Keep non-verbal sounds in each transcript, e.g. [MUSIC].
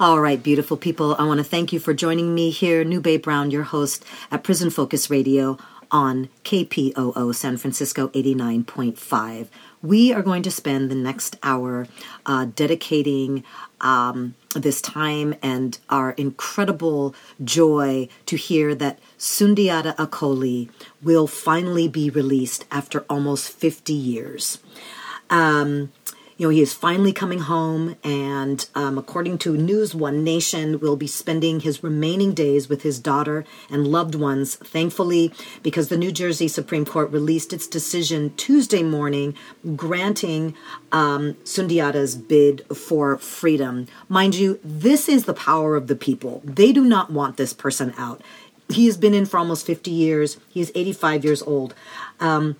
All right, beautiful people. I want to thank you for joining me here, New Bay Brown, your host at Prison Focus Radio on KPOO San Francisco 89.5. We are going to spend the next hour uh, dedicating um, this time and our incredible joy to hear that Sundiata Acoli will finally be released after almost 50 years. Um, you know, he is finally coming home, and um, according to News One Nation, will be spending his remaining days with his daughter and loved ones. Thankfully, because the New Jersey Supreme Court released its decision Tuesday morning, granting um, Sundiata's bid for freedom. Mind you, this is the power of the people. They do not want this person out. He has been in for almost 50 years. He is 85 years old. Um,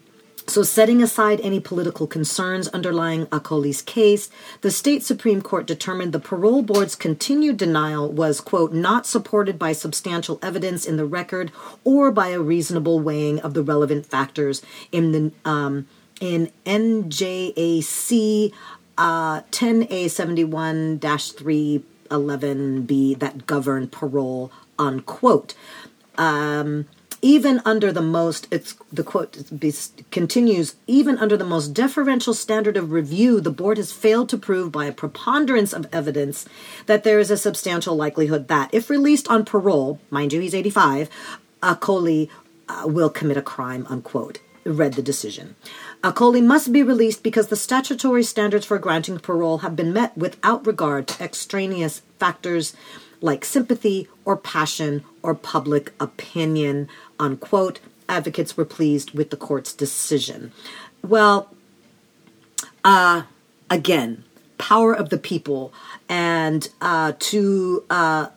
So, setting aside any political concerns underlying Acoli's case, the state Supreme Court determined the parole board's continued denial was, quote, not supported by substantial evidence in the record or by a reasonable weighing of the relevant factors in the um, in NJAC uh, 10A71 311B that govern parole, unquote. Um, even under the most it's the quote continues even under the most deferential standard of review the board has failed to prove by a preponderance of evidence that there is a substantial likelihood that if released on parole mind you he's 85 acoli uh, will commit a crime unquote read the decision. Acoli must be released because the statutory standards for granting parole have been met without regard to extraneous factors like sympathy or passion or public opinion, unquote. Advocates were pleased with the court's decision. Well, uh, again, power of the people, and uh, to uh,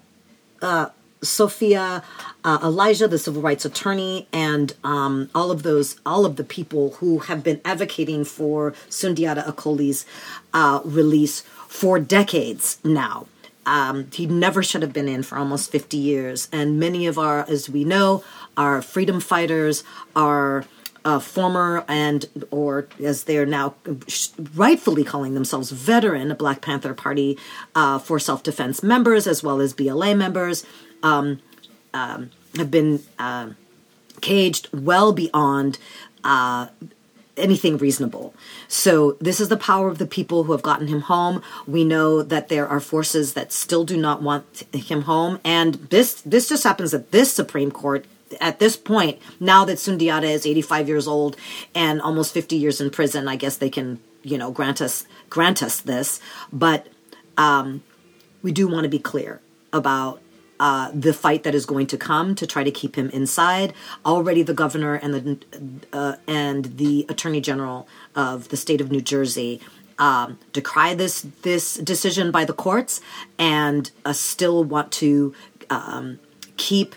uh, Soffiyah, uh, Elijah, the civil rights attorney, and um, all of those, all of the people who have been advocating for Sundiata Acoli's uh, release for decades now. Um, he never should have been in for almost 50 years. And many of our, as we know, our freedom fighters, are uh, former and or as they're now rightfully calling themselves veteran Black Panther Party uh, for self defense members as well as BLA members um, um, have been uh, caged well beyond uh, anything reasonable. So this is the power of the people who have gotten him home. We know that there are forces that still do not want him home, and this this just happens that this Supreme Court at this point, now that Sundiata is 85 years old and almost 50 years in prison, I guess they can, you know, grant us grant us this. But um, we do want to be clear about uh, the fight that is going to come to try to keep him inside. Already, the governor and the uh, and the attorney general of the state of New Jersey um, decry this this decision by the courts and uh, still want to um, keep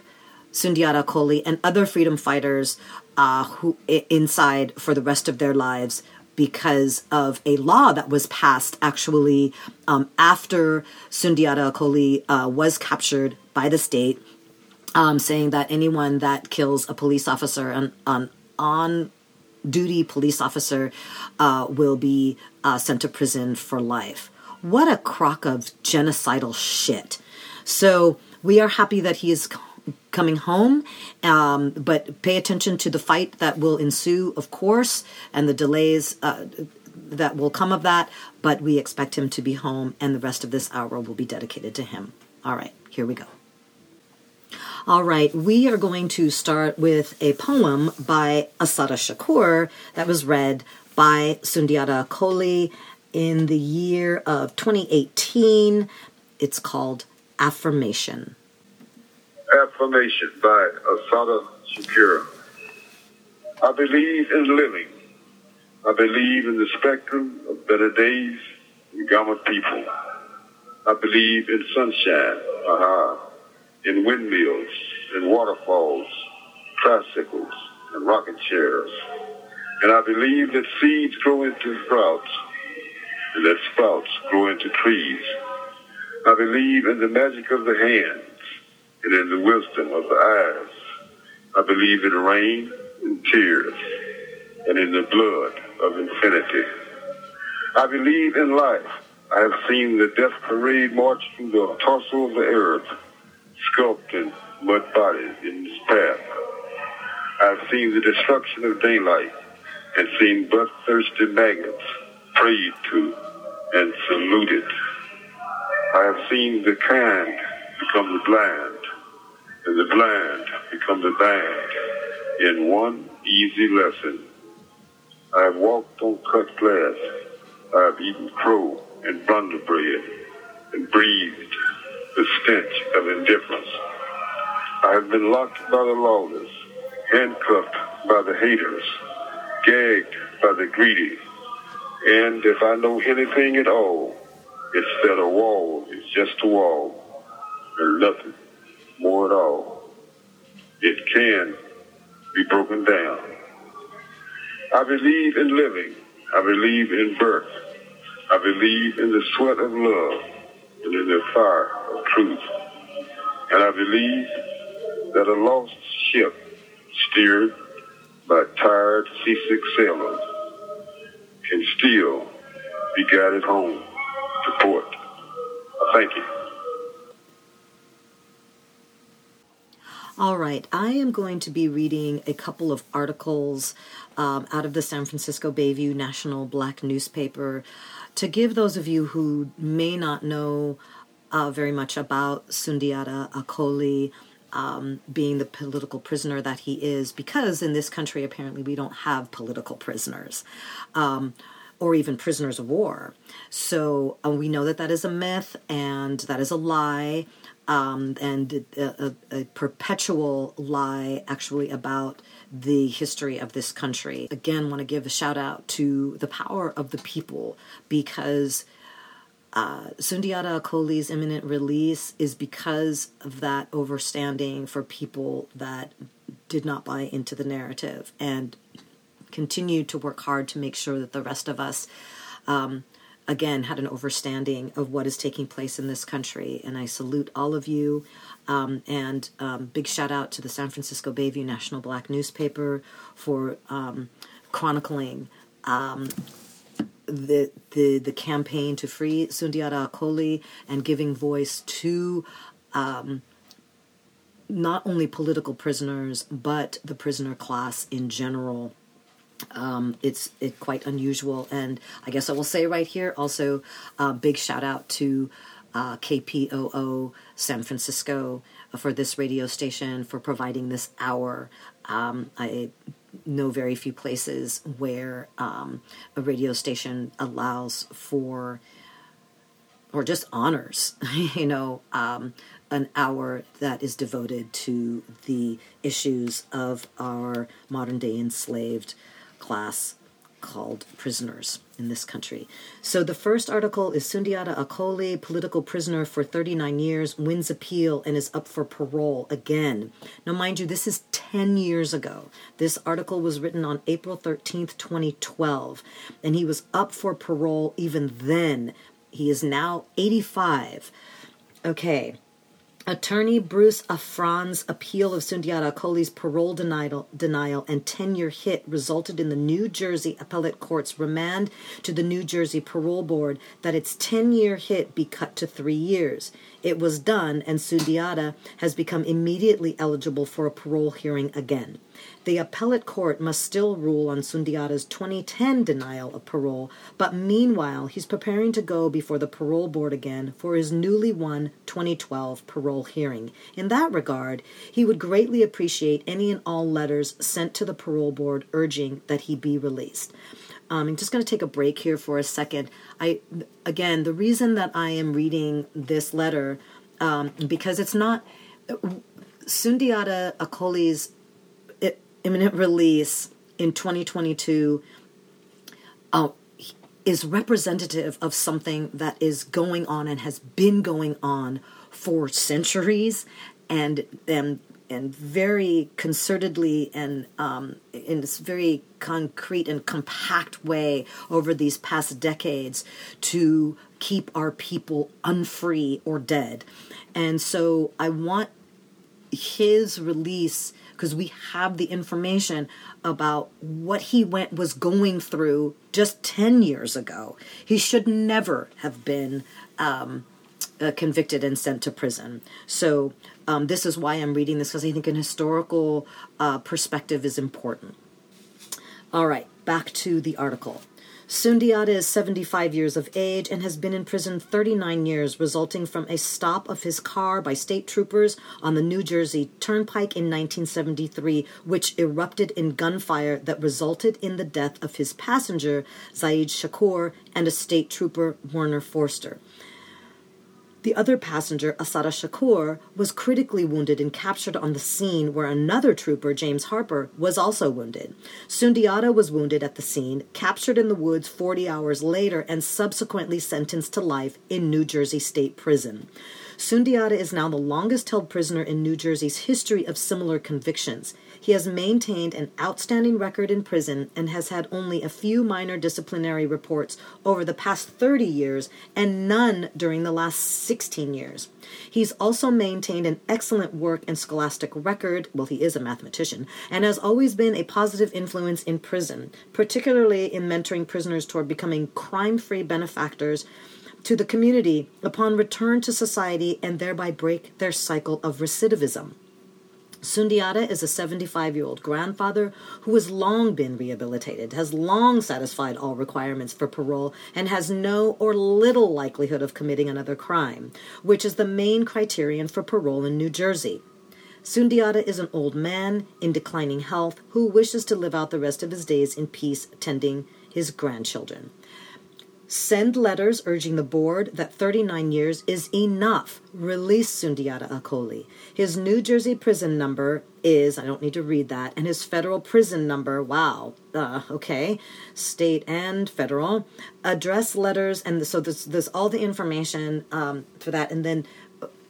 Sundiata Acoli and other freedom fighters uh, who inside for the rest of their lives because of a law that was passed actually um, after Sundiata Acoli uh, was captured by the state, um, saying that anyone that kills a police officer, an, an on duty police officer, uh, will be uh, sent to prison for life. What a crock of genocidal shit. So we are happy that he is coming home. Um, but pay attention to the fight that will ensue, of course, and the delays uh, that will come of that. But we expect him to be home, and the rest of this hour will be dedicated to him. All right, here we go. All right, we are going to start with a poem by Assata Shakur that was read by Sundiata Acoli in the year of 2018. It's called Affirmation. Affirmation by Assata Shakur. I believe in living. I believe in the spectrum of better days and Gama people. I believe in sunshine, aha, in windmills, in waterfalls, tricycles, and rocket chairs. And I believe that seeds grow into sprouts, and that sprouts grow into trees. I believe in the magic of the hands and in the wisdom of the eyes. I believe in rain and tears and in the blood of infinity. I believe in life. I have seen the death parade march through the torso of the earth, sculpting mud bodies in its path. I have seen the destruction of daylight and seen bloodthirsty maggots prayed to and saluted. I have seen the kind become the blind and the blind become the bad in one easy lesson. I have walked on cut glass. I have eaten crow and blunder bread and breathed the stench of indifference. I have been locked by the lawless, handcuffed by the haters, gagged by the greedy. And if I know anything at all, it's that a wall is just a wall and nothing more at all. It can be broken down. I believe in living. I believe in birth. I believe in the sweat of love and in the fire of truth. And I believe that a lost ship steered by tired, seasick sailors can still be guided home to port. I thank you. All right, I am going to be reading a couple of articles um, out of the San Francisco Bayview National Black newspaper to give those of you who may not know uh, very much about Sundiata Acoli. Um, being the political prisoner that he is, because in this country apparently we don't have political prisoners. Um, or even prisoners of war. So uh, we know that that is a myth and that is a lie um, and a, a, a, perpetual lie actually about the history of this country. Again, want to give a shout out to the power of the people because uh, Sundiata Acoli's imminent release is because of that overstanding for people that did not buy into the narrative and continue to work hard to make sure that the rest of us um, again had an overstanding of what is taking place in this country. And I salute all of you. Um, and um, big shout out to the San Francisco Bayview National Black newspaper for um, chronicling um, the, the the campaign to free Sundiata Acoli and giving voice to um, not only political prisoners but the prisoner class in general um, it's it quite unusual, and I guess I will say right here also uh, big shout out to uh, KPOO San Francisco for this radio station for providing this hour. Um, I know very few places where um, a radio station allows for or just honors, [LAUGHS] you know, um, an hour that is devoted to the issues of our modern day enslaved class called prisoners in this country. So the first article is Sundiata Acoli, political prisoner for 39 years, wins appeal and is up for parole again. Now, mind you, this is 10 years ago. This article was written on April 13th, 2012, and he was up for parole even then. He is now 85. Okay. Attorney Bruce Afran's appeal of Sundiata Acoli's parole denial, denial and 10 year hit resulted in the New Jersey Appellate Court's remand to the New Jersey Parole Board that its 10 year hit be cut to three years. It was done, and Sundiata has become immediately eligible for a parole hearing again. The appellate court must still rule on Sundiata's 2010 denial of parole, but meanwhile, he's preparing to go before the parole board again for his newly won 2012 parole hearing. In that regard, he would greatly appreciate any and all letters sent to the parole board urging that he be released. Um, I'm just going to take a break here for a second. I again, the reason that I am reading this letter um, because it's not Sundiata Acoli's imminent release in 2022 uh, is representative of something that is going on and has been going on for centuries and and and very concertedly and um, in this very concrete and compact way over these past decades to keep our people unfree or dead. And so I want his release because we have the information about what he went was going through just 10 years ago. He should never have been um, uh, convicted and sent to prison. So um, this is why I'm reading this because I think an historical uh, perspective is important. All right, back to the article. Sundiata is 75 years of age and has been in prison 39 years, resulting from a stop of his car by state troopers on the New Jersey Turnpike in 1973, which erupted in gunfire that resulted in the death of his passenger, Zaid Shakur, and a state trooper, Werner Forster. The other passenger, Assata Shakur, was critically wounded and captured on the scene where another trooper, James Harper, was also wounded. Sundiata was wounded at the scene, captured in the woods 40 hours later, and subsequently sentenced to life in New Jersey State Prison. Sundiata is now the longest held prisoner in New Jersey's history of similar convictions. He has maintained an outstanding record in prison and has had only a few minor disciplinary reports over the past 30 years and none during the last 16 years. He's also maintained an excellent work and scholastic record. Well, he is a mathematician and has always been a positive influence in prison, particularly in mentoring prisoners toward becoming crime free benefactors to the community upon return to society and thereby break their cycle of recidivism. Sundiata is a 75 year old grandfather who has long been rehabilitated, has long satisfied all requirements for parole, and has no or little likelihood of committing another crime, which is the main criterion for parole in New Jersey. Sundiata is an old man in declining health who wishes to live out the rest of his days in peace tending his grandchildren. Send letters urging the board that 39 years is enough. Release Sundiata Acoli. His New Jersey prison number is, I don't need to read that, and his federal prison number, wow, uh, okay, state and federal, address letters, and so there's, there's all the information um, for that, and then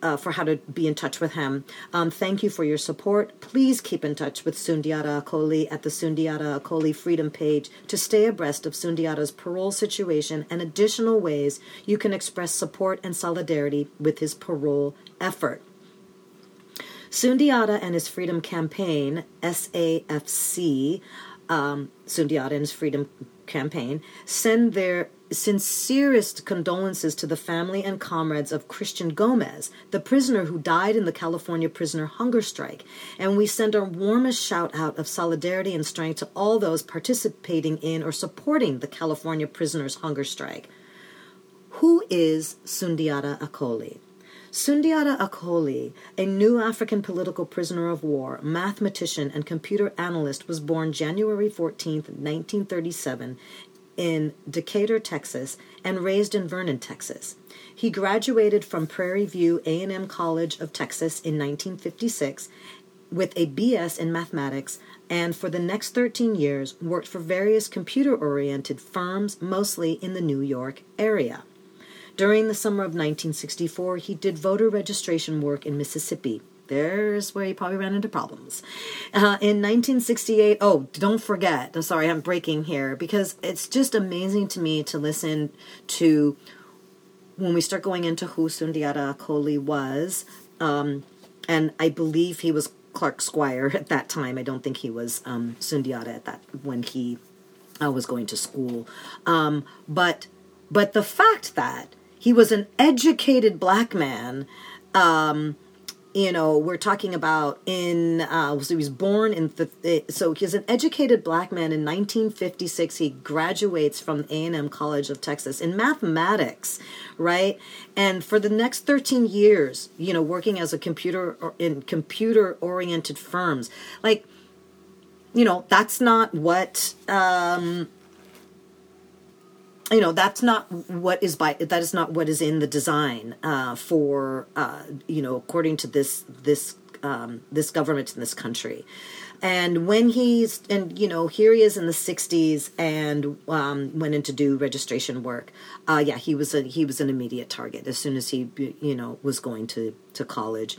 uh, for how to be in touch with him. Um, thank you for your support. Please keep in touch with Sundiata Acoli at the Sundiata Acoli Freedom page to stay abreast of Sundiata's parole situation and additional ways you can express support and solidarity with his parole effort. Sundiata and his Freedom Campaign, SAFC, um, Sundiata Freedom Campaign, send their sincerest condolences to the family and comrades of Christian Gomez, the prisoner who died in the California prisoner hunger strike. And we send our warmest shout out of solidarity and strength to all those participating in or supporting the California prisoners hunger strike. Who is Sundiata Acoli? Sundiata Acoli, a new African political prisoner of war, mathematician, and computer analyst, was born January 14, 1937, in Decatur, Texas, and raised in Vernon, Texas. He graduated from Prairie View A&M College of Texas in 1956 with a BS in mathematics and for the next 13 years worked for various computer-oriented firms mostly in the New York area. During the summer of 1964, he did voter registration work in Mississippi there's where he probably ran into problems. Uh, in 1968, oh, don't forget, I'm sorry, I'm breaking here because it's just amazing to me to listen to when we start going into who Sundiata Acoli was. Um, and I believe he was Clark Squire at that time. I don't think he was um, Sundiata at that when he uh, was going to school. Um, but but the fact that he was an educated black man um, you know we're talking about in uh, so he was born in the so he's an educated black man in 1956 he graduates from a&m college of texas in mathematics right? And for the next 13 years you know working as a computer or in computer oriented firms like you know that's not what um you know that's not what is by that is not what is in the design uh, for uh, you know according to this this um, this government in this country and when he's and you know here he is in the 60s and um, went in to do registration work uh, yeah he was a he was an immediate target as soon as he you know was going to to college.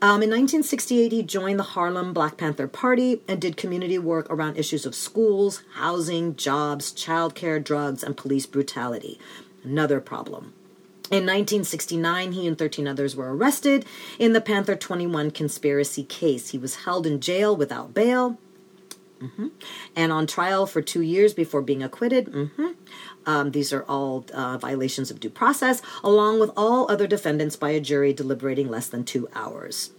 Um, in 1968 he joined the harlem black panther party and did community work around issues of schools housing jobs childcare drugs and police brutality. Another problem in 1969, he and 13 others were arrested in the Panther 21 conspiracy case. He was held in jail without bail mm-hmm. and on trial for two years before being acquitted. Mm-hmm. Um, these are all uh, violations of due process, along with all other defendants by a jury deliberating less than two hours.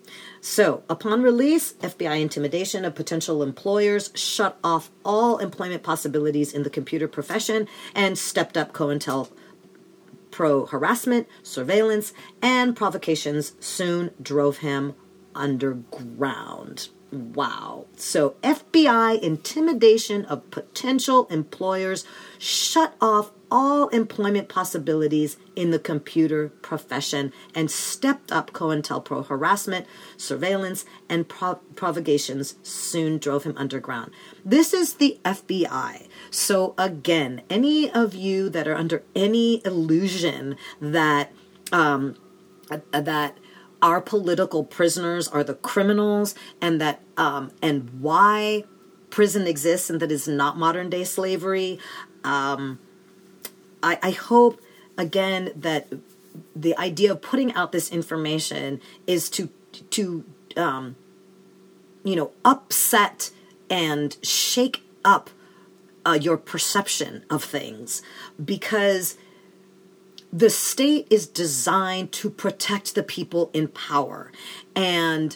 So, upon release, FBI intimidation of potential employers shut off all employment possibilities in the computer profession and stepped up COINTEL pro harassment, surveillance, and provocations soon drove him underground. Wow. So, FBI intimidation of potential employers shut off all employment possibilities in the computer profession and stepped up COINTELPRO harassment, surveillance, and prov- provocations soon drove him underground. This is the FBI. So, again, any of you that are under any illusion that, um, that our political prisoners are the criminals and that um, and why prison exists and that is not modern day slavery. Um, I, I hope again that the idea of putting out this information is to to um, you know upset and shake up uh, your perception of things because the state is designed to protect the people in power. And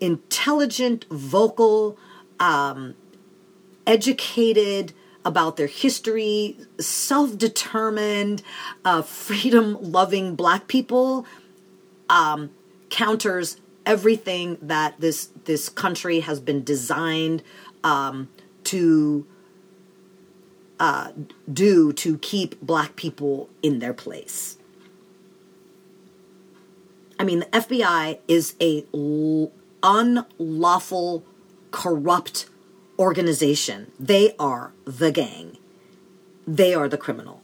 intelligent vocal um, educated about their history self-determined uh, freedom-loving black people um, counters everything that this this country has been designed um, to uh, do to keep black people in their place. I mean, the FBI is a l- unlawful, corrupt organization. They are the gang. They are the criminal.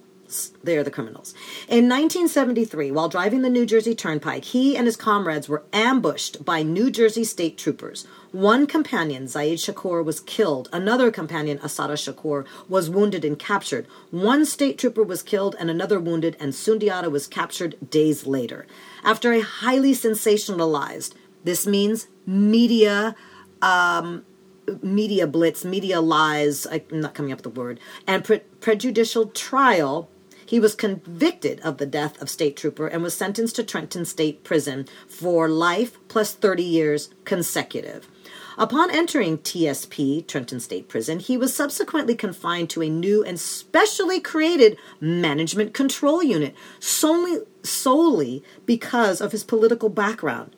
They are the criminals. In 1973, while driving the New Jersey Turnpike, he and his comrades were ambushed by New Jersey state troopers. One companion, Zaid Shakur, was killed. Another companion, Assata Shakur, was wounded and captured. One state trooper was killed and another wounded, and Sundiata was captured days later. After a highly sensationalized, this means media um, media blitz, media lies, I'm not coming up with the word, and pre- prejudicial trial, he was convicted of the death of state trooper and was sentenced to Trenton State Prison for life plus 30 years consecutive. Upon entering TSP, Trenton State Prison, he was subsequently confined to a new and specially created management control unit solely, solely because of his political background.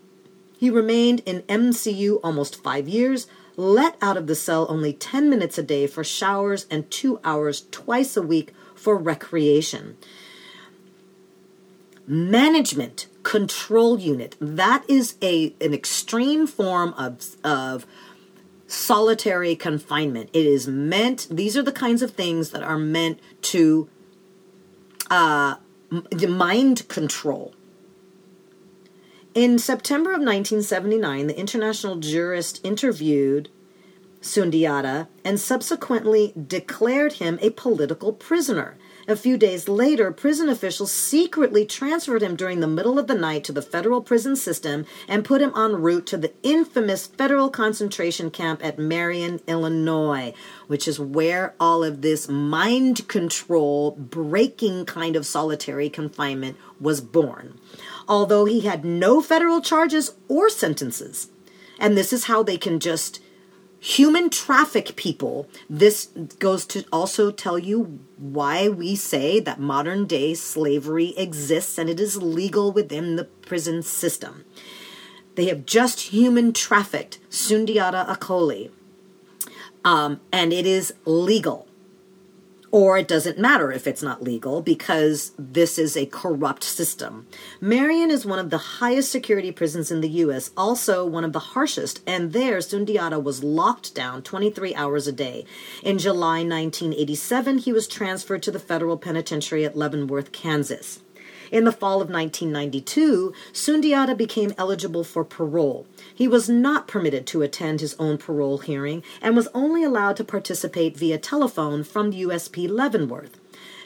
He remained in MCU almost five years, let out of the cell only 10 minutes a day for showers and two hours twice a week for recreation. Management control unit. That is a an extreme form of of solitary confinement. It is meant these are the kinds of things that are meant to uh mind control. In September of 1979, the international jurist interviewed Sundiata and subsequently declared him a political prisoner. A few days later, prison officials secretly transferred him during the middle of the night to the federal prison system and put him en route to the infamous federal concentration camp at Marion, Illinois, which is where all of this mind control, breaking kind of solitary confinement was born although he had no federal charges or sentences. And this is how they can just human traffic people. This goes to also tell you why we say that modern day slavery exists and it is legal within the prison system. They have just human trafficked Sundiata Acoli, um, and it is legal or it doesn't matter if it's not legal because this is a corrupt system. Marion is one of the highest security prisons in the U.S., also one of the harshest, and there Sundiata was locked down 23 hours a day. In July 1987, he was transferred to the federal penitentiary at Leavenworth, Kansas. In the fall of 1992, Sundiata became eligible for parole. He was not permitted to attend his own parole hearing and was only allowed to participate via telephone from the USP Leavenworth.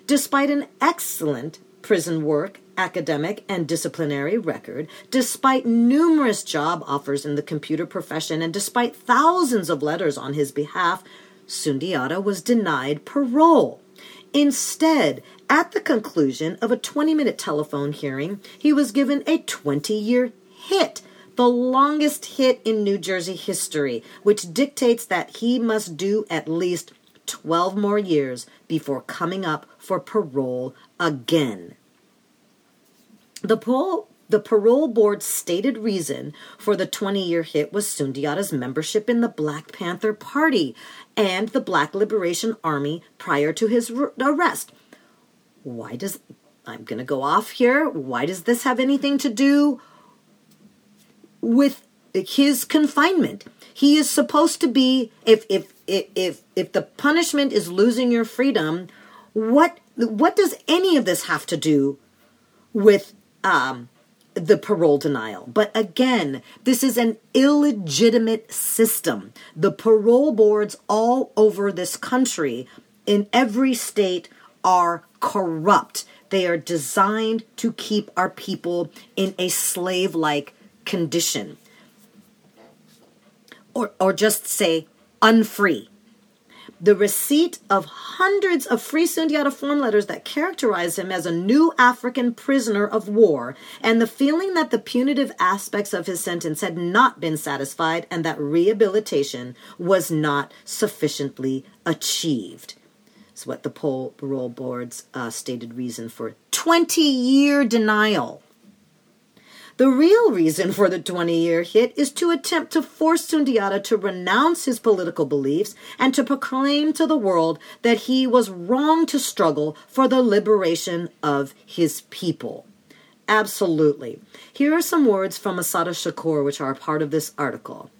Despite an excellent prison work, academic, and disciplinary record, despite numerous job offers in the computer profession, and despite thousands of letters on his behalf, Sundiata was denied parole. Instead, at the conclusion of a 20 minute telephone hearing, he was given a 20 year hit, the longest hit in New Jersey history, which dictates that he must do at least 12 more years before coming up for parole again. The parole, the parole board's stated reason for the 20 year hit was Sundiata's membership in the Black Panther Party and the Black Liberation Army prior to his arrest. Why does I'm going to go off here? Why does this have anything to do with his confinement? He is supposed to be if if if if, the punishment is losing your freedom, what what does any of this have to do with um the parole denial. But again, this is an illegitimate system. The parole boards all over this country, in every state, are corrupt. They are designed to keep our people in a slave like condition. Or, or just say unfree the receipt of hundreds of free Sundiata form letters that characterize him as a new African prisoner of war, and the feeling that the punitive aspects of his sentence had not been satisfied and that rehabilitation was not sufficiently achieved. It's what the parole board's uh, stated reason for 20 year denial the real reason for the 20 year hit is to attempt to force Sundiata to renounce his political beliefs and to proclaim to the world that he was wrong to struggle for the liberation of his people. Absolutely. Here are some words from Assata Shakur, which are part of this article.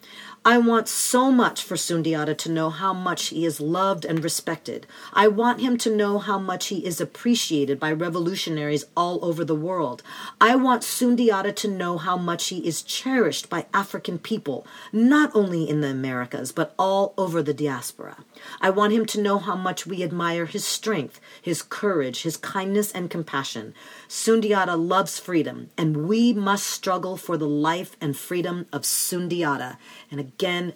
I want so much for Sundiata to know how much he is loved and respected. I want him to know how much he is appreciated by revolutionaries all over the world. I want Sundiata to know how much he is cherished by African people, not only in the Americas, but all over the diaspora. I want him to know how much we admire his strength, his courage, his kindness, and compassion. Sundiata loves freedom, and we must struggle for the life and freedom of Sundiata. And again,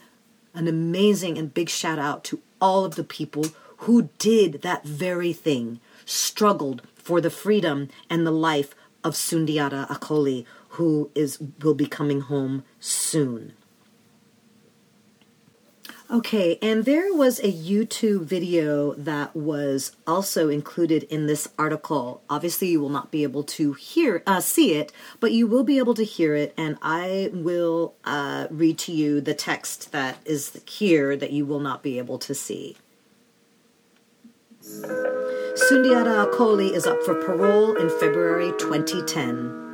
an amazing and big shout out to all of the people who did that very thing, struggled for the freedom and the life of Sundiata Acoli, who is will be coming home soon. Okay, and there was a YouTube video that was also included in this article. Obviously, you will not be able to hear, uh, see it, but you will be able to hear it, and I will uh, read to you the text that is here that you will not be able to see. Sundiata Acoli is up for parole in February 2010.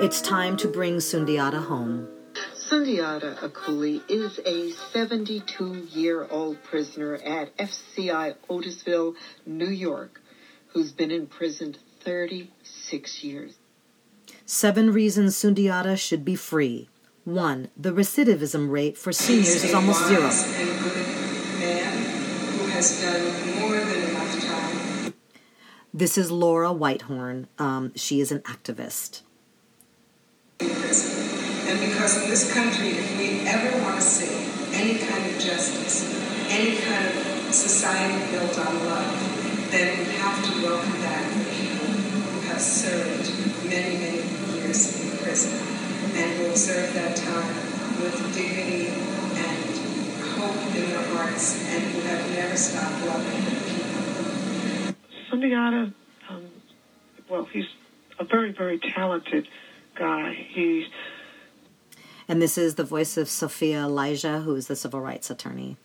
It's time to bring Sundiata home. Sundiata Acoli is a 72 year old prisoner at FCI Otisville, New York, who's been imprisoned 36 years. Seven reasons Sundiata should be free. One, the recidivism rate for seniors is almost zero. This is Laura Whitehorn. Um, she is an activist. Because in this country, if we ever want to see any kind of justice, any kind of society built on love, then we have to welcome back the people who have served many, many years in prison and will serve that time with dignity and hope in their hearts and who have never stopped loving the people. Sundiata, um, well, he's a very, very talented guy. He's and this is the voice of Soffiyah Elijah, who is the civil rights attorney.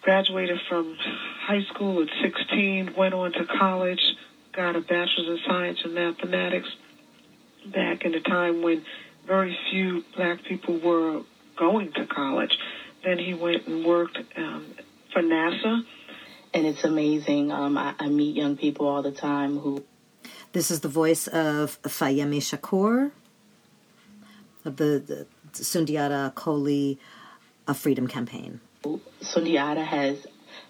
Graduated from high school at 16, went on to college, got a bachelor's in science and mathematics back in a time when very few black people were going to college. Then he went and worked um, for NASA. And it's amazing. Um, I, I meet young people all the time who. This is the voice of Fayemi Shakur, of the, the Sundiata Acoli a Freedom Campaign. Sundiata has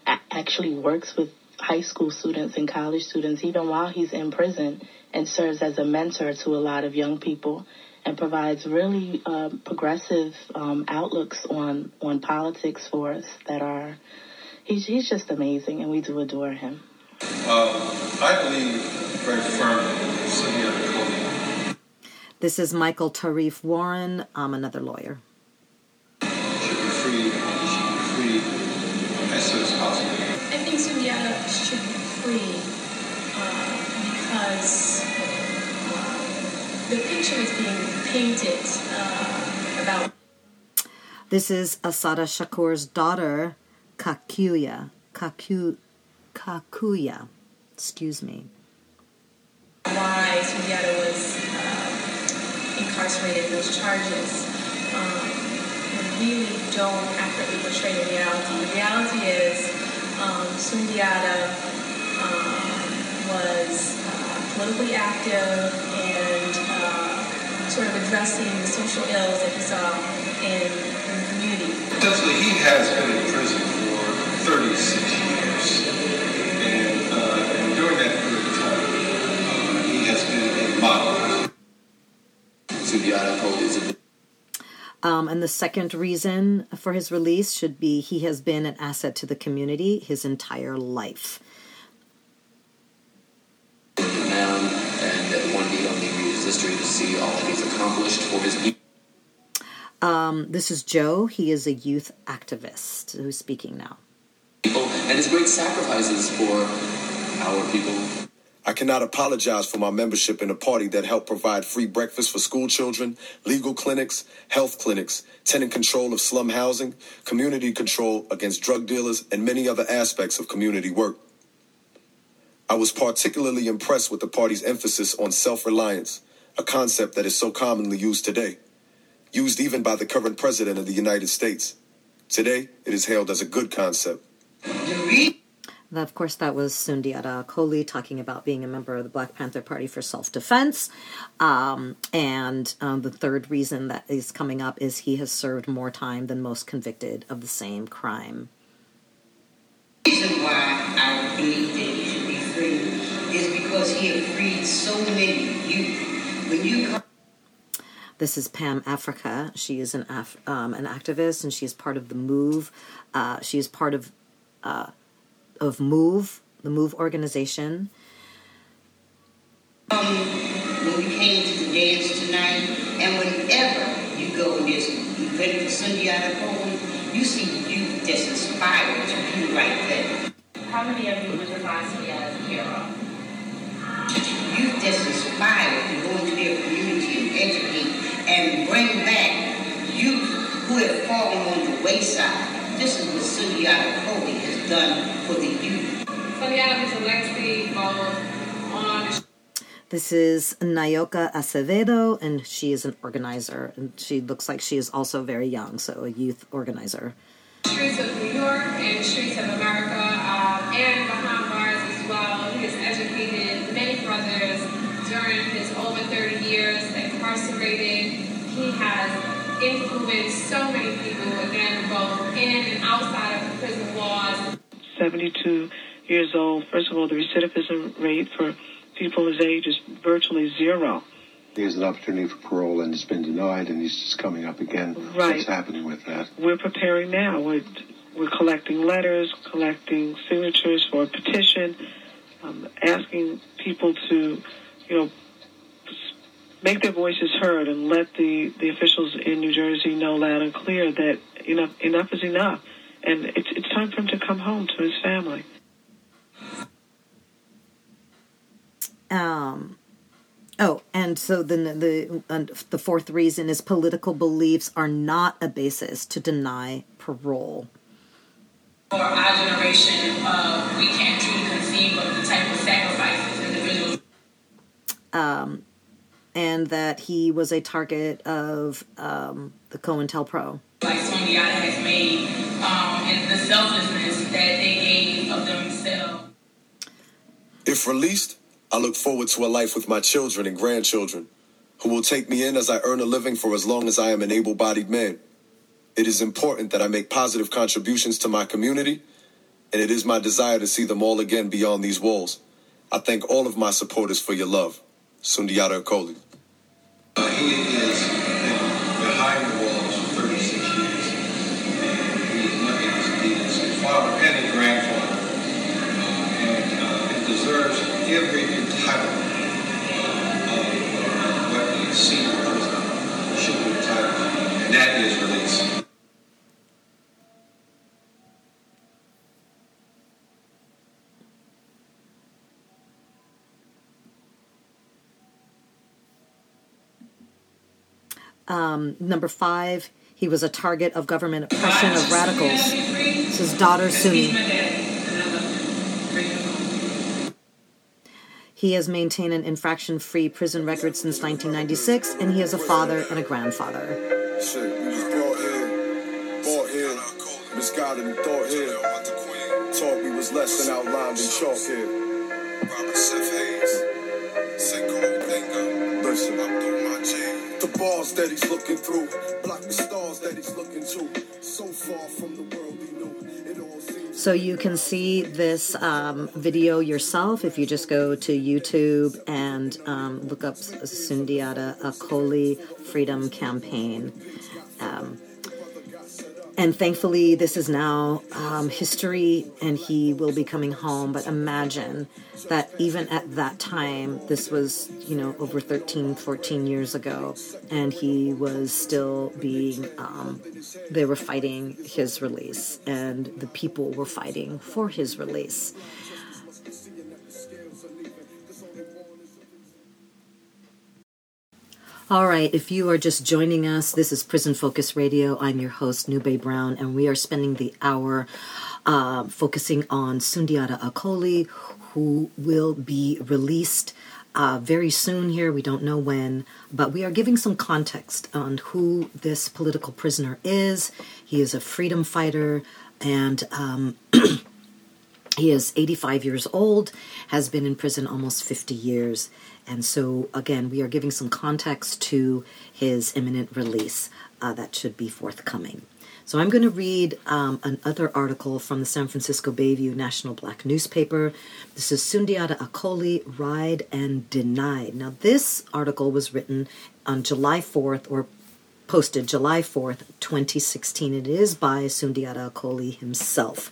actually works with high school students and college students even while he's in prison and serves as a mentor to a lot of young people and provides really uh, progressive um, outlooks on on politics for us that are he's, he's just amazing and we do adore him. Uh, I believe very firmly Sundiata this is Michael Tarif Warren. I'm another lawyer. Should be free, free as soon as possible. I think Sundiata should be free uh, because uh, the picture is being painted uh, about. This is Assata Shakur's daughter, Kakuya. Kaku, Kakuya. Excuse me. Incarcerated those charges um, really don't accurately portray the reality. The reality is um, Sundiata um, was uh, politically active and uh, sort of addressing the social ills that he saw in, in the community. Essentially, he has been in prison for 36 years. And, uh, and during that period of time, uh, he has been a model. Um, and the second reason for his release should be he has been an asset to the community his entire life. man and that one need only read his history to see all that he's accomplished for his people. Um, this is Joe. He is a youth activist who's speaking now. and his great sacrifices for our people. I cannot apologize for my membership in a party that helped provide free breakfast for school children, legal clinics, health clinics, tenant control of slum housing, community control against drug dealers, and many other aspects of community work. I was particularly impressed with the party's emphasis on self reliance, a concept that is so commonly used today, used even by the current president of the United States. Today, it is hailed as a good concept. Of course, that was Sundiata Acoli talking about being a member of the Black Panther Party for self defense. Um, and um, the third reason that is coming up is he has served more time than most convicted of the same crime. The reason why I believe that he should be free is because he had freed so many youth. When you come This is Pam Africa. She is an Af- um, an activist, and she is part of the Move. Uh, she is part of uh, of Move, the Move organization. um, when we came to the dance tonight, and whenever you go and in this event for Sundiata Acoli, you see youth that's inspired to do right there. How many of you would define Sundiata as a hero? Youth that's inspired to go into their community and educate and bring back youth who have fallen on the wayside. This is what Sundiata Acoli has done for the youth. Sundiata was electrically involved on This is Nayoka Acevedo, and she is an organizer, and she looks like she is also very young, so a youth organizer. streets of New York and streets of America um, and behind bars as well. He has educated many brothers during his over 30 years incarcerated. He has influenced so many people, again, both in and outside of the prison walls. 72 years old. First of all, the recidivism rate for people his age is virtually zero. He has an opportunity for parole and it's been denied, and he's just coming up again. Right. What's happening with that? We're preparing now. We're, we're collecting letters, collecting signatures for a petition, um, asking people to, you know, make their voices heard and let the, the officials in New Jersey know loud and clear that enough enough is enough, and it's it's time for him to come home to his family. Um, oh, and so then the the, and the fourth reason is political beliefs are not a basis to deny parole. For our generation, uh, we can't truly conceive of the type of sacrifices individuals Um, and that he was a target of um, the COINTELPRO. like Sundiata has made um, and the selflessness that they gave of themselves. If released, I look forward to a life with my children and grandchildren, who will take me in as I earn a living for as long as I am an able bodied man. It is important that I make positive contributions to my community, and it is my desire to see them all again beyond these walls. I thank all of my supporters for your love. Sundiata Acoli. Uh, Um, number five, he was a target of government oppression of radicals. This is daughter Sunni. He has maintained an infraction free prison record since 1996, and he has a father and a grandfather. Shit, we was brought here, brought here, misguided and thought here. Taught we was less than outlined in chalk here. Robert Seth Hayes. Sinkhole bingo. Listen, Bars that he's looking through. Block the stars that he's looking to. So far from the world he seems So you can see this um, video yourself if you just go to YouTube and um, look up Sundiata Acoli Freedom Campaign. Um, and thankfully, this is now um, history and he will be coming home. But imagine that even at that time, this was, you know, over 13, 14 years ago, and he was still being, um, they were fighting his release, and the people were fighting for his release. All right, if you are just joining us, this is Prison Focus Radio. I'm your host, Nube Brown, and we are spending the hour uh, focusing on Sundiata Acoli, who will be released uh, very soon here. We don't know when, but we are giving some context on who this political prisoner is. He is a freedom fighter, and um, [CLEARS THROAT] he is 85 years old, has been in prison almost 50 years. And so, again, we are giving some context to his imminent release uh, that should be forthcoming. So, I'm going to read um, another article from the San Francisco Bayview National Black newspaper. This is Sundiata Acoli, Ride and Denied. Now, this article was written on July 4th or posted July 4th, 2016. It is by Sundiata Acoli himself.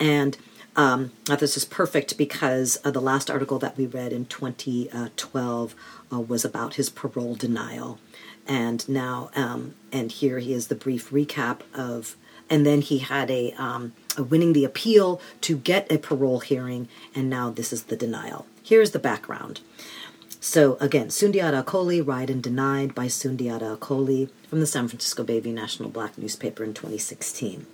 And um, now this is perfect because uh, the last article that we read in 2012 uh, was about his parole denial. And now, um, and here he is the brief recap of, and then he had a, um, a winning the appeal to get a parole hearing, and now this is the denial. Here's the background. So again, Sundiata Acoli, Ride and Denied by Sundiata Acoli from the San Francisco Bayview National Black newspaper in 2016.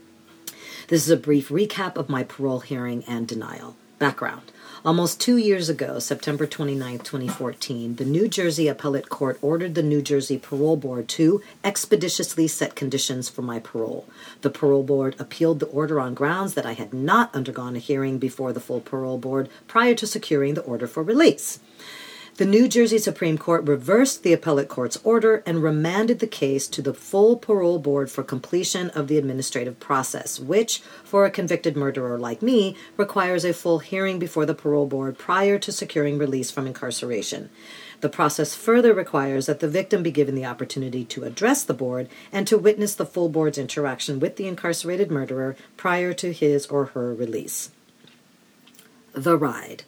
This is a brief recap of my parole hearing and denial. Background. Almost two years ago, September 29, 2014, the New Jersey Appellate Court ordered the New Jersey Parole Board to expeditiously set conditions for my parole. The Parole Board appealed the order on grounds that I had not undergone a hearing before the full Parole Board prior to securing the order for release. The New Jersey Supreme Court reversed the appellate court's order and remanded the case to the full parole board for completion of the administrative process, which, for a convicted murderer like me, requires a full hearing before the parole board prior to securing release from incarceration. The process further requires that the victim be given the opportunity to address the board and to witness the full board's interaction with the incarcerated murderer prior to his or her release. The Ride.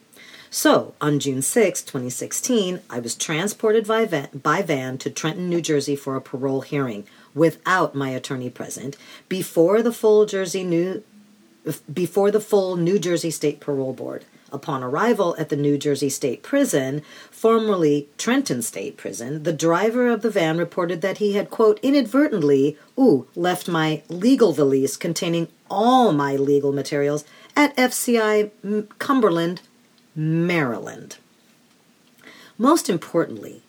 So, on June 6, 2016, I was transported by van, by van to Trenton, New Jersey for a parole hearing without my attorney present before the full Jersey New before the full New Jersey State Parole Board. Upon arrival at the New Jersey State Prison, formerly Trenton State Prison, the driver of the van reported that he had, quote, inadvertently, ooh, left my legal valise containing all my legal materials at FCI mm, Cumberland, Maryland. Most importantly,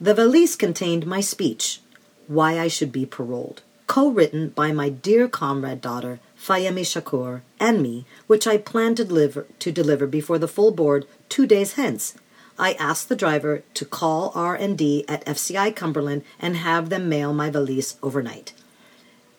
the valise contained my speech, Why I Should Be Paroled, co written by my dear comrade daughter, Fayemi Shakur, and me, which I plan to deliver, to deliver before the full board two days hence. I asked the driver to call R&D at FCI Cumberland and have them mail my valise overnight.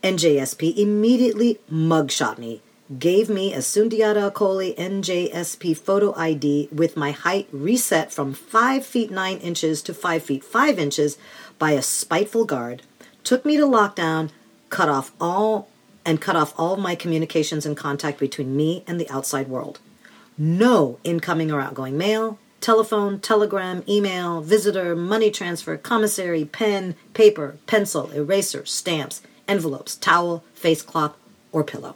NJSP immediately mugshot me gave me a Sundiata Acoli NJSP photo ID with my height reset from 5 feet 9 inches to 5 feet 5 inches by a spiteful guard, took me to lockdown, cut off all and cut off all my communications and contact between me and the outside world. No incoming or outgoing mail, telephone, telegram, email, visitor, money transfer, commissary, pen, paper, pencil, eraser, stamps, envelopes, towel, face cloth, or pillow.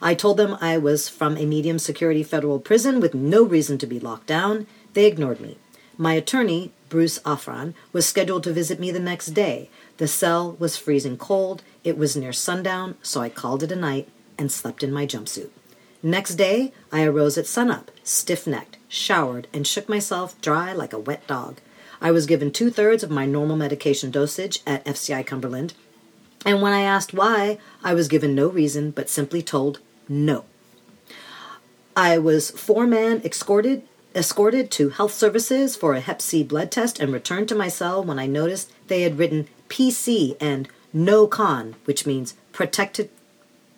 I told them I was from a medium security federal prison with no reason to be locked down. They ignored me. My attorney, Bruce Afran, was scheduled to visit me the next day. The cell was freezing cold. It was near sundown, so I called it a night and slept in my jumpsuit. Next day, I arose at sunup, stiff necked, showered, and shook myself dry like a wet dog. I was given two thirds of my normal medication dosage at FCI Cumberland, and when I asked why, I was given no reason but simply told no. I was four man escorted escorted to health services for a Hep C blood test, and returned to my cell when I noticed they had written PC and no con, which means protected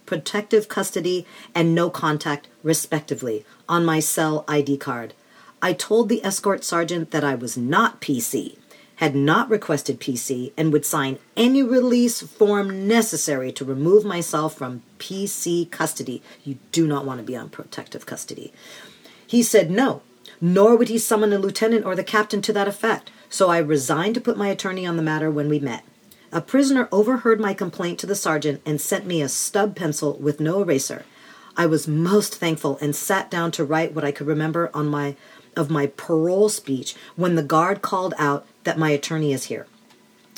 protective custody and no contact, respectively, on my cell ID card. I told the escort sergeant that I was not PC, had not requested PC, and would sign any release form necessary to remove myself from PC custody. You do not want to be on protective custody. He said no, nor would he summon a lieutenant or the captain to that effect, so I resigned to put my attorney on the matter when we met. A prisoner overheard my complaint to the sergeant and sent me a stub pencil with no eraser. I was most thankful and sat down to write what I could remember on my of my parole speech when the guard called out that my attorney is here.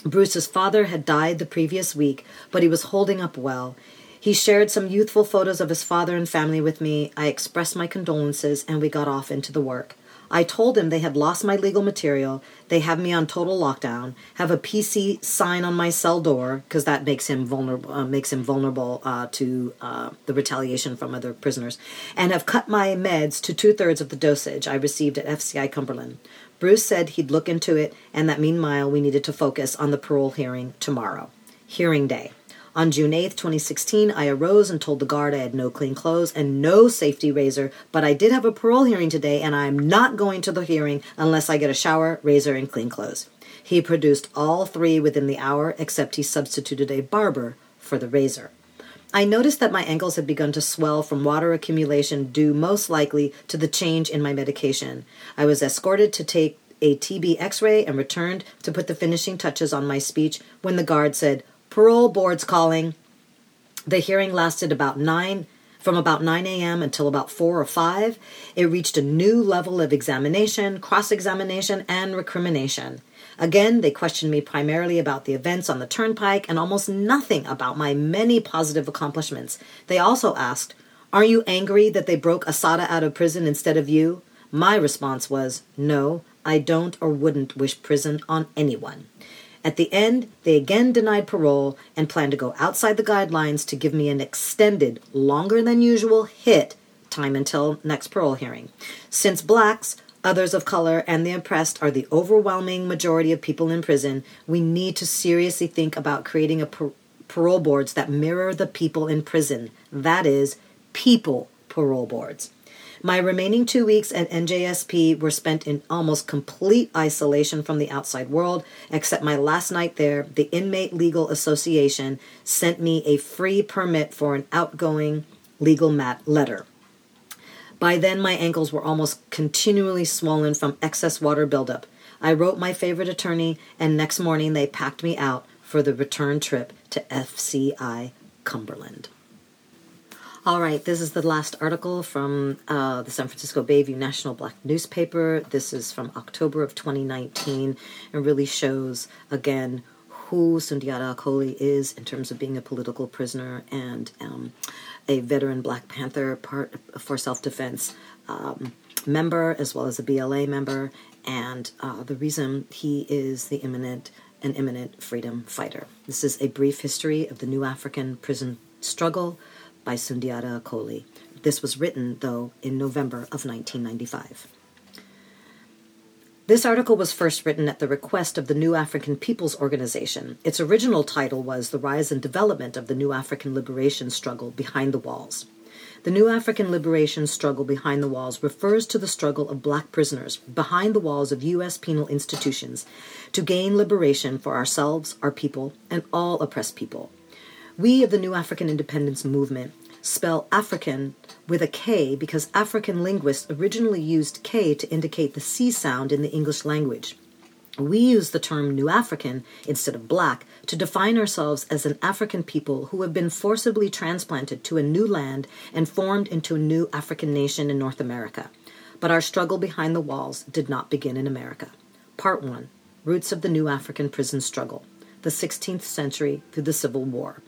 Bruce's father had died the previous week, but he was holding up well. He shared some youthful photos of his father and family with me. I expressed my condolences and we got off into the work. I told him they had lost my legal material. They have me on total lockdown. Have a PC sign on my cell door because that makes him vulnerable. Uh, makes him vulnerable uh, to uh, the retaliation from other prisoners, and have cut my meds to two thirds of the dosage I received at FCI Cumberland. Bruce said he'd look into it, and that meanwhile we needed to focus on the parole hearing tomorrow. Hearing day. On June 8th, 2016, I arose and told the guard I had no clean clothes and no safety razor, but I did have a parole hearing today and I am not going to the hearing unless I get a shower, razor, and clean clothes. He produced all three within the hour, except he substituted a barber for the razor. I noticed that my ankles had begun to swell from water accumulation due most likely to the change in my medication. I was escorted to take a TB x ray and returned to put the finishing touches on my speech when the guard said, Parole board's calling. The hearing lasted about 9 from about 9 a.m. until about 4 or 5. It reached a new level of examination, cross examination, and recrimination. Again, they questioned me primarily about the events on the turnpike and almost nothing about my many positive accomplishments. They also asked, Are you angry that they broke Assata out of prison instead of you? My response was, No, I don't or wouldn't wish prison on anyone. At the end, they again denied parole and planned to go outside the guidelines to give me an extended, longer than usual hit time until next parole hearing. Since blacks, others of color, and the oppressed are the overwhelming majority of people in prison, we need to seriously think about creating a par- parole boards that mirror the people in prison. That is, people parole boards. My remaining two weeks at NJSP were spent in almost complete isolation from the outside world, except my last night there, the Inmate Legal Association sent me a free permit for an outgoing legal mat letter. By then, my ankles were almost continually swollen from excess water buildup. I wrote my favorite attorney, and next morning they packed me out for the return trip to FCI Cumberland. All right, this is the last article from uh, the San Francisco Bayview National Black newspaper. This is from October of 2019 and really shows again who Sundiata Acoli is in terms of being a political prisoner and um, a veteran Black Panther part for self defense um, member as well as a BLA member, and uh, the reason he is the imminent an imminent freedom fighter. This is a brief history of the New African prison struggle by Sundiata Acoli. This was written, though, in November of 1995. This article was first written at the request of the New African People's Organization. Its original title was The Rise and Development of the New African Liberation Struggle Behind the Walls. The New African Liberation Struggle Behind the Walls refers to the struggle of black prisoners behind the walls of U.S. penal institutions to gain liberation for ourselves, our people, and all oppressed people. We of the New African Independence Movement spell African with a K because African linguists originally used K to indicate the C sound in the English language. We use the term New African instead of black to define ourselves as an African people who have been forcibly transplanted to a new land and formed into a new African nation in North America. But our struggle behind the walls did not begin in America. Part 1 Roots of the New African Prison Struggle, the 16th century through the Civil War.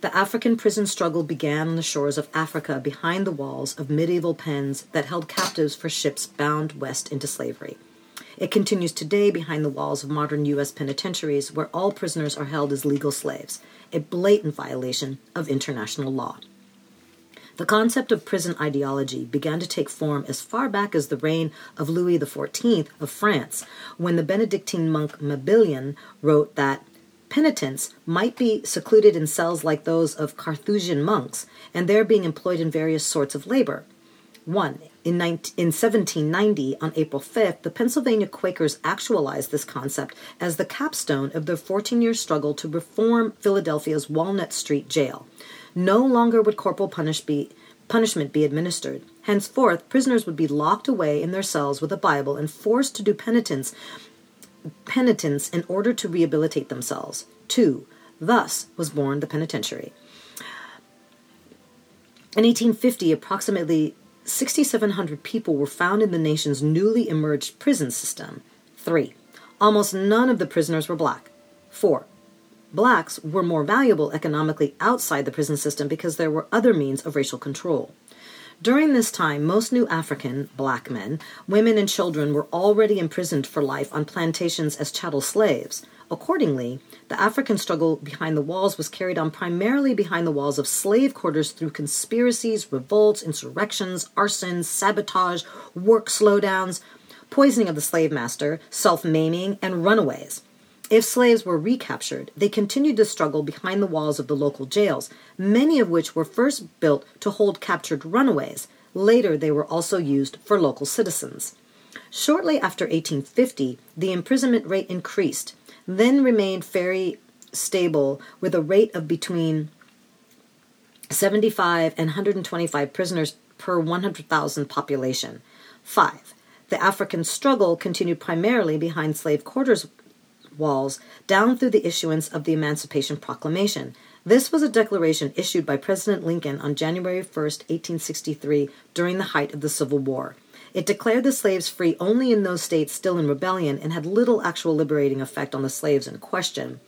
The African prison struggle began on the shores of Africa behind the walls of medieval pens that held captives for ships bound west into slavery. It continues today behind the walls of modern U.S. penitentiaries where all prisoners are held as legal slaves, a blatant violation of international law. The concept of prison ideology began to take form as far back as the reign of Louis XIV of France, when the Benedictine monk Mabillon wrote that penitents might be secluded in cells like those of Carthusian monks, and there being employed in various sorts of labor. 1. In, 19, in 1790, on April 5th, the Pennsylvania Quakers actualized this concept as the capstone of their 14 year struggle to reform Philadelphia's Walnut Street jail. No longer would corporal punish be, punishment be administered. Henceforth, prisoners would be locked away in their cells with a Bible and forced to do penitence, penitence in order to rehabilitate themselves. 2. Thus was born the penitentiary. In 1850, approximately 6,700 people were found in the nation's newly emerged prison system. 3. Almost none of the prisoners were black. 4 blacks were more valuable economically outside the prison system because there were other means of racial control. During this time, most new African black men, women, and children were already imprisoned for life on plantations as chattel slaves. Accordingly, the African struggle behind the walls was carried on primarily behind the walls of slave quarters through conspiracies, revolts, insurrections, arsons, sabotage, work slowdowns, poisoning of the slave master, self maiming, and runaways. If slaves were recaptured, they continued to struggle behind the walls of the local jails, many of which were first built to hold captured runaways. Later, they were also used for local citizens. Shortly after 1850, the imprisonment rate increased, then remained very stable with a rate of between 75 and 125 prisoners per 100,000 population. 5. The African struggle continued primarily behind slave quarters walls down through the issuance of the Emancipation Proclamation. This was a declaration issued by President Lincoln on January 1, 1863, during the height of the Civil War. It declared the slaves free only in those states still in rebellion and had little actual liberating effect on the slaves in question.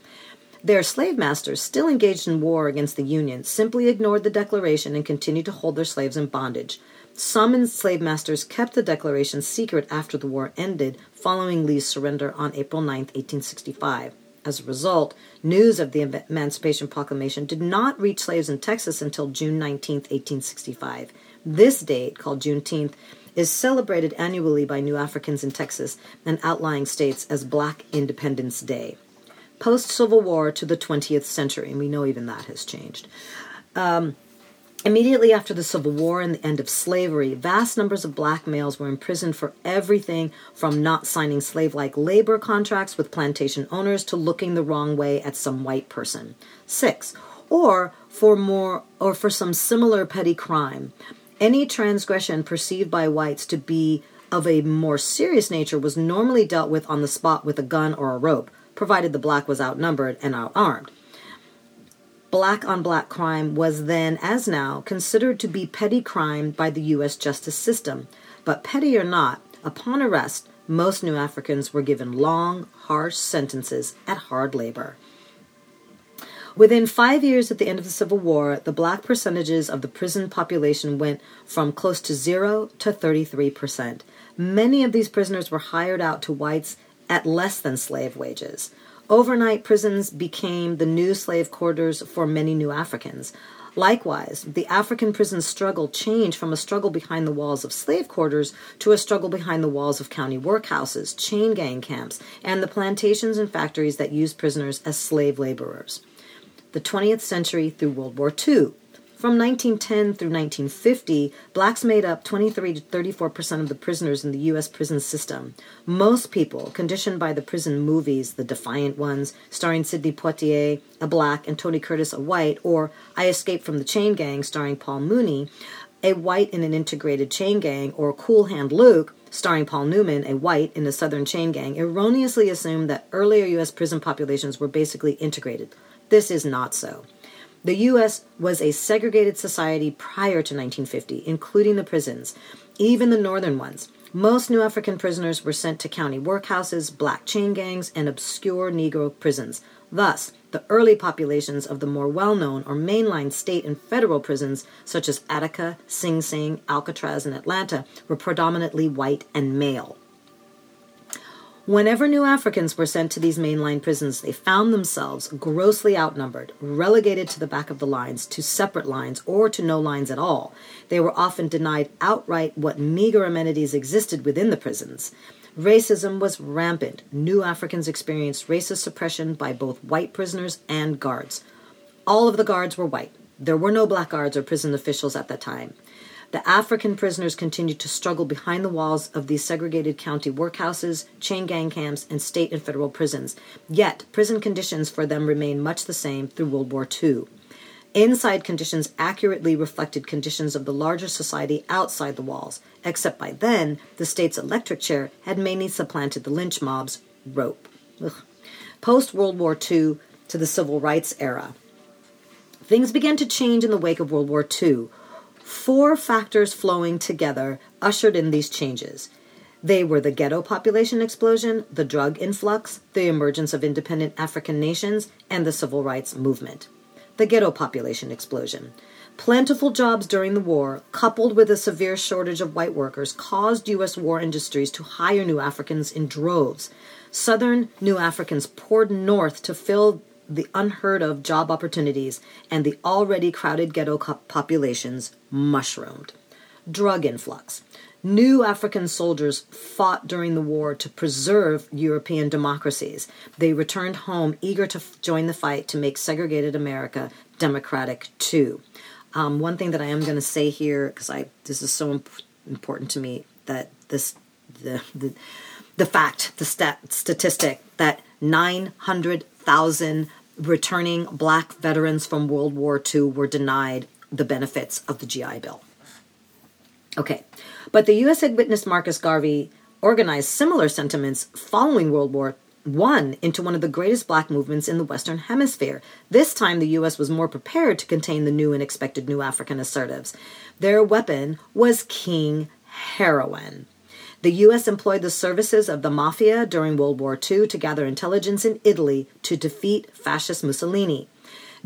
Their slave masters, still engaged in war against the Union, simply ignored the declaration and continued to hold their slaves in bondage. Some enslaved masters kept the declaration secret after the war ended, following Lee's surrender on April 9, 1865. As a result, news of the Emancipation Proclamation did not reach slaves in Texas until June 19, 1865. This date, called Juneteenth, is celebrated annually by New Africans in Texas and outlying states as Black Independence Day. Post Civil War to the 20th century, and we know even that has changed. Um, Immediately after the Civil War and the end of slavery, vast numbers of black males were imprisoned for everything from not signing slave like labor contracts with plantation owners to looking the wrong way at some white person. Six, or for more or for some similar petty crime. Any transgression perceived by whites to be of a more serious nature was normally dealt with on the spot with a gun or a rope, provided the black was outnumbered and outarmed black on black crime was then, as now, considered to be petty crime by the U.S. justice system. But petty or not, upon arrest, most New Africans were given long, harsh sentences at hard labor. Within five years at the end of the Civil War, the black percentages of the prison population went from close to zero to 33%. Many of these prisoners were hired out to whites at less than slave wages. Overnight prisons became the new slave quarters for many new Africans. Likewise, the African prison struggle changed from a struggle behind the walls of slave quarters to a struggle behind the walls of county workhouses, chain gang camps, and the plantations and factories that used prisoners as slave laborers. The 20th century through World War II from 1910 through 1950, blacks made up 23 to 34 percent of the prisoners in the U.S. prison system. Most people, conditioned by the prison movies, The Defiant Ones, starring Sidney Poitier, a black, and Tony Curtis, a white, or I Escaped from the Chain Gang, starring Paul Muni, a white in an integrated chain gang, or Cool Hand Luke, starring Paul Newman, a white in a southern chain gang, erroneously assumed that earlier U.S. prison populations were basically integrated. This is not so. The U.S. was a segregated society prior to 1950, including the prisons, even the northern ones. Most New African prisoners were sent to county workhouses, black chain gangs, and obscure Negro prisons. Thus, the early populations of the more well known or mainline state and federal prisons, such as Attica, Sing Sing, Alcatraz, and Atlanta, were predominantly white and male. Whenever new Africans were sent to these mainline prisons, they found themselves grossly outnumbered, relegated to the back of the lines, to separate lines, or to no lines at all. They were often denied outright what meager amenities existed within the prisons. Racism was rampant. New Africans experienced racist suppression by both white prisoners and guards. All of the guards were white. There were no black guards or prison officials at that time. The African prisoners continued to struggle behind the walls of these segregated county workhouses, chain gang camps, and state and federal prisons. Yet, prison conditions for them remained much the same through World War II. Inside conditions accurately reflected conditions of the larger society outside the walls, except by then, the state's electric chair had mainly supplanted the lynch mob's rope. Post World War II to the Civil Rights era. Things began to change in the wake of World War II. Four factors flowing together ushered in these changes. They were the ghetto population explosion, the drug influx, the emergence of independent African nations, and the civil rights movement. The ghetto population explosion. Plentiful jobs during the war, coupled with a severe shortage of white workers, caused U.S. war industries to hire new Africans in droves. Southern new Africans poured north to fill the unheard of job opportunities, and the already crowded ghetto populations mushroomed. Drug influx. New African soldiers fought during the war to preserve European democracies. They returned home eager to f- join the fight to make segregated America democratic too. Um, one thing that I am going to say here, because I this is so imp- important to me, that this the the, the fact, the stat, statistic that nine hundred thousand returning black veterans from World War II were denied the benefits of the GI Bill. Okay, but the U.S. had witnessed Marcus Garvey organize similar sentiments following World War I into one of the greatest black movements in the Western Hemisphere. This time, the U.S. was more prepared to contain the new and expected new African assertives. Their weapon was King Heroin. The U.S. employed the services of the mafia during World War II to gather intelligence in Italy to defeat fascist Mussolini.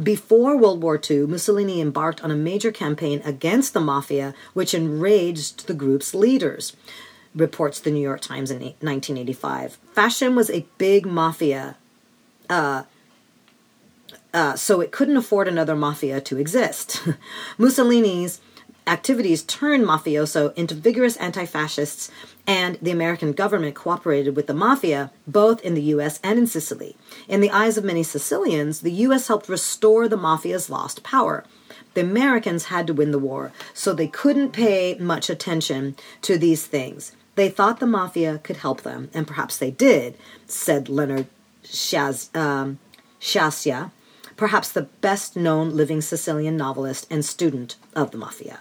Before World War II, Mussolini embarked on a major campaign against the mafia, which enraged the group's leaders, reports the New York Times in 1985. Fascism was a big mafia, uh, uh, so it couldn't afford another mafia to exist. [LAUGHS] Mussolini's activities turned mafioso into vigorous anti fascists and the American government cooperated with the mafia both in the US and in Sicily. In the eyes of many Sicilians, the US helped restore the mafia's lost power. The Americans had to win the war, so they couldn't pay much attention to these things. They thought the mafia could help them, and perhaps they did, said Leonard Shaz, um, perhaps the best known living Sicilian novelist and student of the mafia.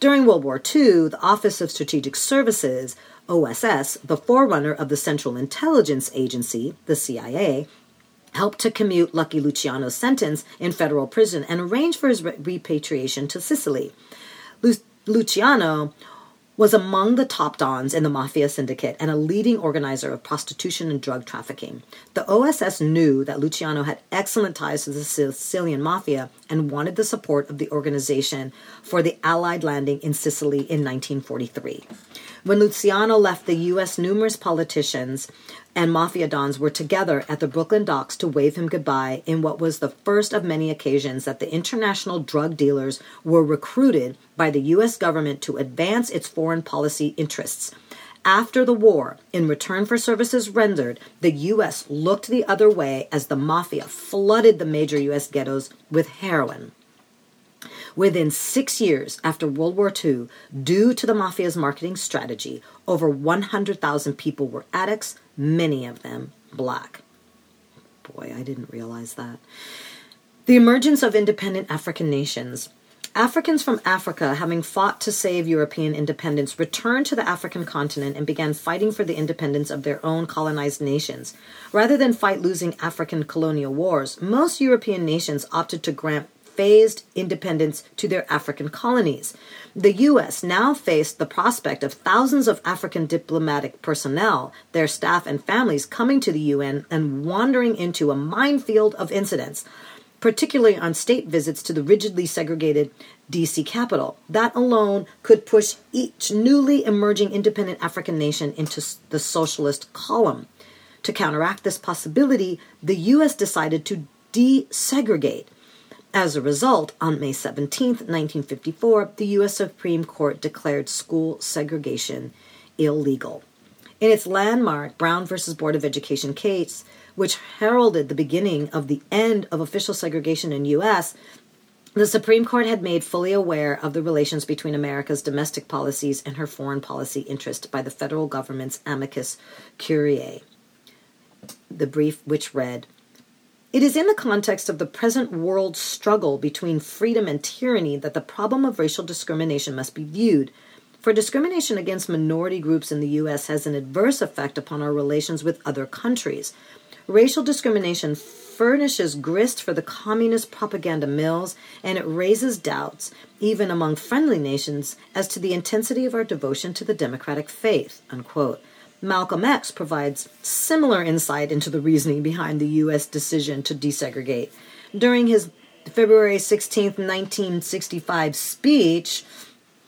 During World War II, the Office of Strategic Services OSS, the forerunner of the Central Intelligence Agency, the CIA, helped to commute Lucky Luciano's sentence in federal prison and arrange for his repatriation to Sicily. Lu- Luciano was among the top dons in the mafia syndicate and a leading organizer of prostitution and drug trafficking. The OSS knew that Luciano had excellent ties to the Sicilian mafia and wanted the support of the organization for the Allied landing in Sicily in 1943. When Luciano left the U.S., numerous politicians and mafia dons were together at the Brooklyn docks to wave him goodbye in what was the first of many occasions that the international drug dealers were recruited by the U.S. government to advance its foreign policy interests. After the war, in return for services rendered, the U.S. looked the other way as the mafia flooded the major U.S. ghettos with heroin. Within six years after World War II, due to the mafia's marketing strategy, over 100,000 people were addicts, many of them black. Boy, I didn't realize that. The emergence of independent African nations. Africans from Africa, having fought to save European independence, returned to the African continent and began fighting for the independence of their own colonized nations. Rather than fight losing African colonial wars, most European nations opted to grant phased independence to their African colonies. The U.S. now faced the prospect of thousands of African diplomatic personnel, their staff, and families coming to the UN and wandering into a minefield of incidents particularly on state visits to the rigidly segregated DC capital. That alone could push each newly emerging independent African nation into the socialist column. To counteract this possibility, the U.S. decided to desegregate. As a result, on May 17, 1954, the U.S. Supreme Court declared school segregation illegal. In its landmark Brown v. Board of Education case, which heralded the beginning of the end of official segregation in U.S., the Supreme Court had made fully aware of the relations between America's domestic policies and her foreign policy interest by the federal government's amicus curiae. The brief, which read, it is in the context of the present world struggle between freedom and tyranny that the problem of racial discrimination must be viewed. For discrimination against minority groups in the U.S. has an adverse effect upon our relations with other countries. Racial discrimination furnishes grist for the communist propaganda mills, and it raises doubts, even among friendly nations, as to the intensity of our devotion to the democratic faith. Unquote. Malcolm X provides similar insight into the reasoning behind the U.S. decision to desegregate. During his February 16, 1965 speech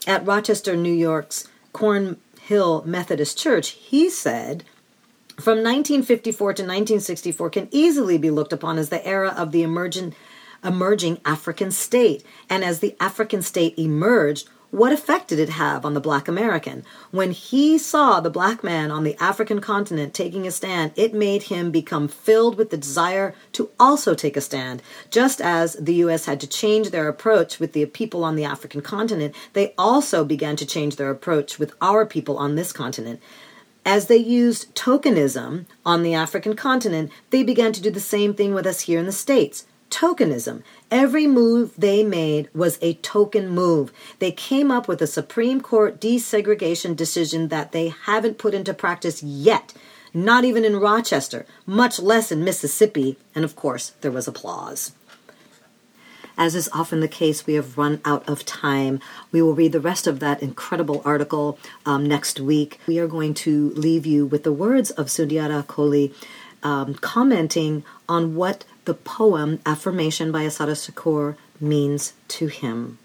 at Rochester, New York's Cornhill Methodist Church, he said, from 1954 to 1964 can easily be looked upon as the era of the emerging African state. And as the African state emerged, what effect did it have on the black American? When he saw the black man on the African continent taking a stand, it made him become filled with the desire to also take a stand. Just as the U.S. had to change their approach with the people on the African continent, they also began to change their approach with our people on this continent. As they used tokenism on the African continent, they began to do the same thing with us here in the States. Tokenism. Every move they made was a token move. They came up with a Supreme Court desegregation decision that they haven't put into practice yet, not even in Rochester, much less in Mississippi, and of course, there was applause. As is often the case, we have run out of time. We will read the rest of that incredible article um, next week. We are going to leave you with the words of Sundiata Acoli um, commenting on what the poem Affirmation by Assata Shakur means to him.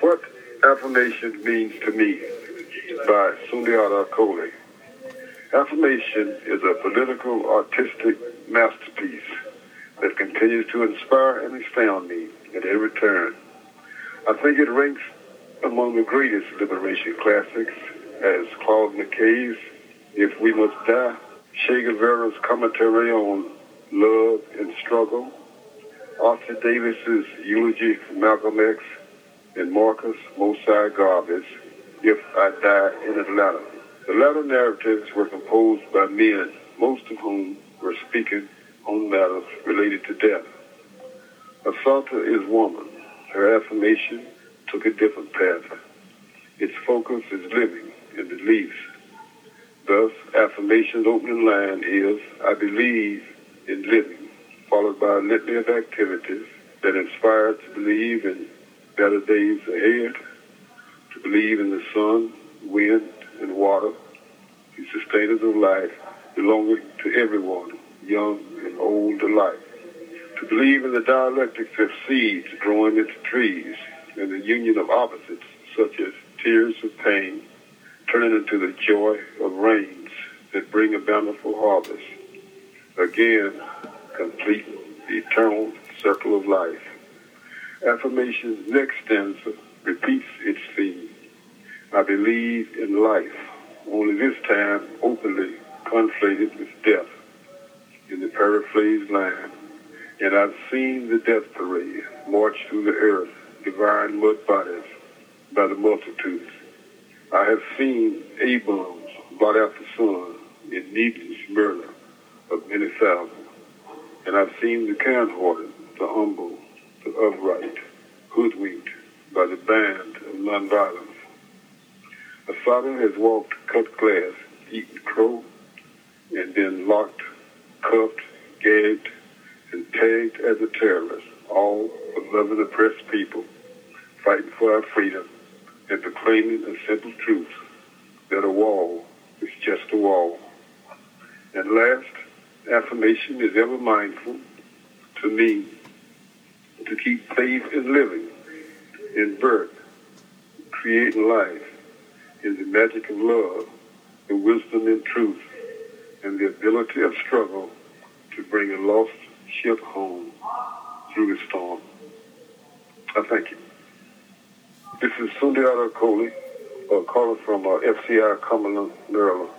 What affirmation means to me by Sundiata Acoli. Affirmation is a political artistic masterpiece that continues to inspire and astound me at every turn. I think it ranks among the greatest liberation classics as Claude McKay's If We Must Die, Che Guevara's commentary on love and struggle, Arthur Davis's eulogy for Malcolm X, and Marcus Mosiah Garvey's If I Die in Atlanta. The latter narratives were composed by men, most of whom were speaking on matters related to death. Assata is woman. Her affirmation took a different path. Its focus is living in beliefs. Thus, affirmation's opening line is, I believe in living, followed by a litany of activities that inspire to believe in better days ahead, to believe in the sun, wind, and water, the sustainers of life belonging to everyone, young and old alike. To believe in the dialectics of seeds growing into trees and the union of opposites such as tears of pain turning into the joy of rains that bring a bountiful harvest. Again, complete the eternal circle of life. Affirmation's next stanza repeats its theme. I believe in life, only this time openly conflated with death in the paraphrased line. And I've seen the death parade march through the earth, divine mud bodies by the multitudes. I have seen A-bombs blot out the sun in needless murder of many thousands. And I've seen the kind-hearted, the humble, the upright, hoodwinked by the band of nonviolence. Assata has walked cut glass, eaten crow, and then locked, cuffed, gagged, and tagged as a terrorist, all of loving oppressed people, fighting for our freedom, and proclaiming a simple truth that a wall is just a wall. And last, affirmation is ever mindful to me to keep faith in living, in birth, creating life, in the magic of love, the wisdom and truth, and the ability of struggle to bring a lost ship home through the storm. I thank you. This is Sundiata Acoli, uh, calling from uh, FCI Cumberland, Maryland.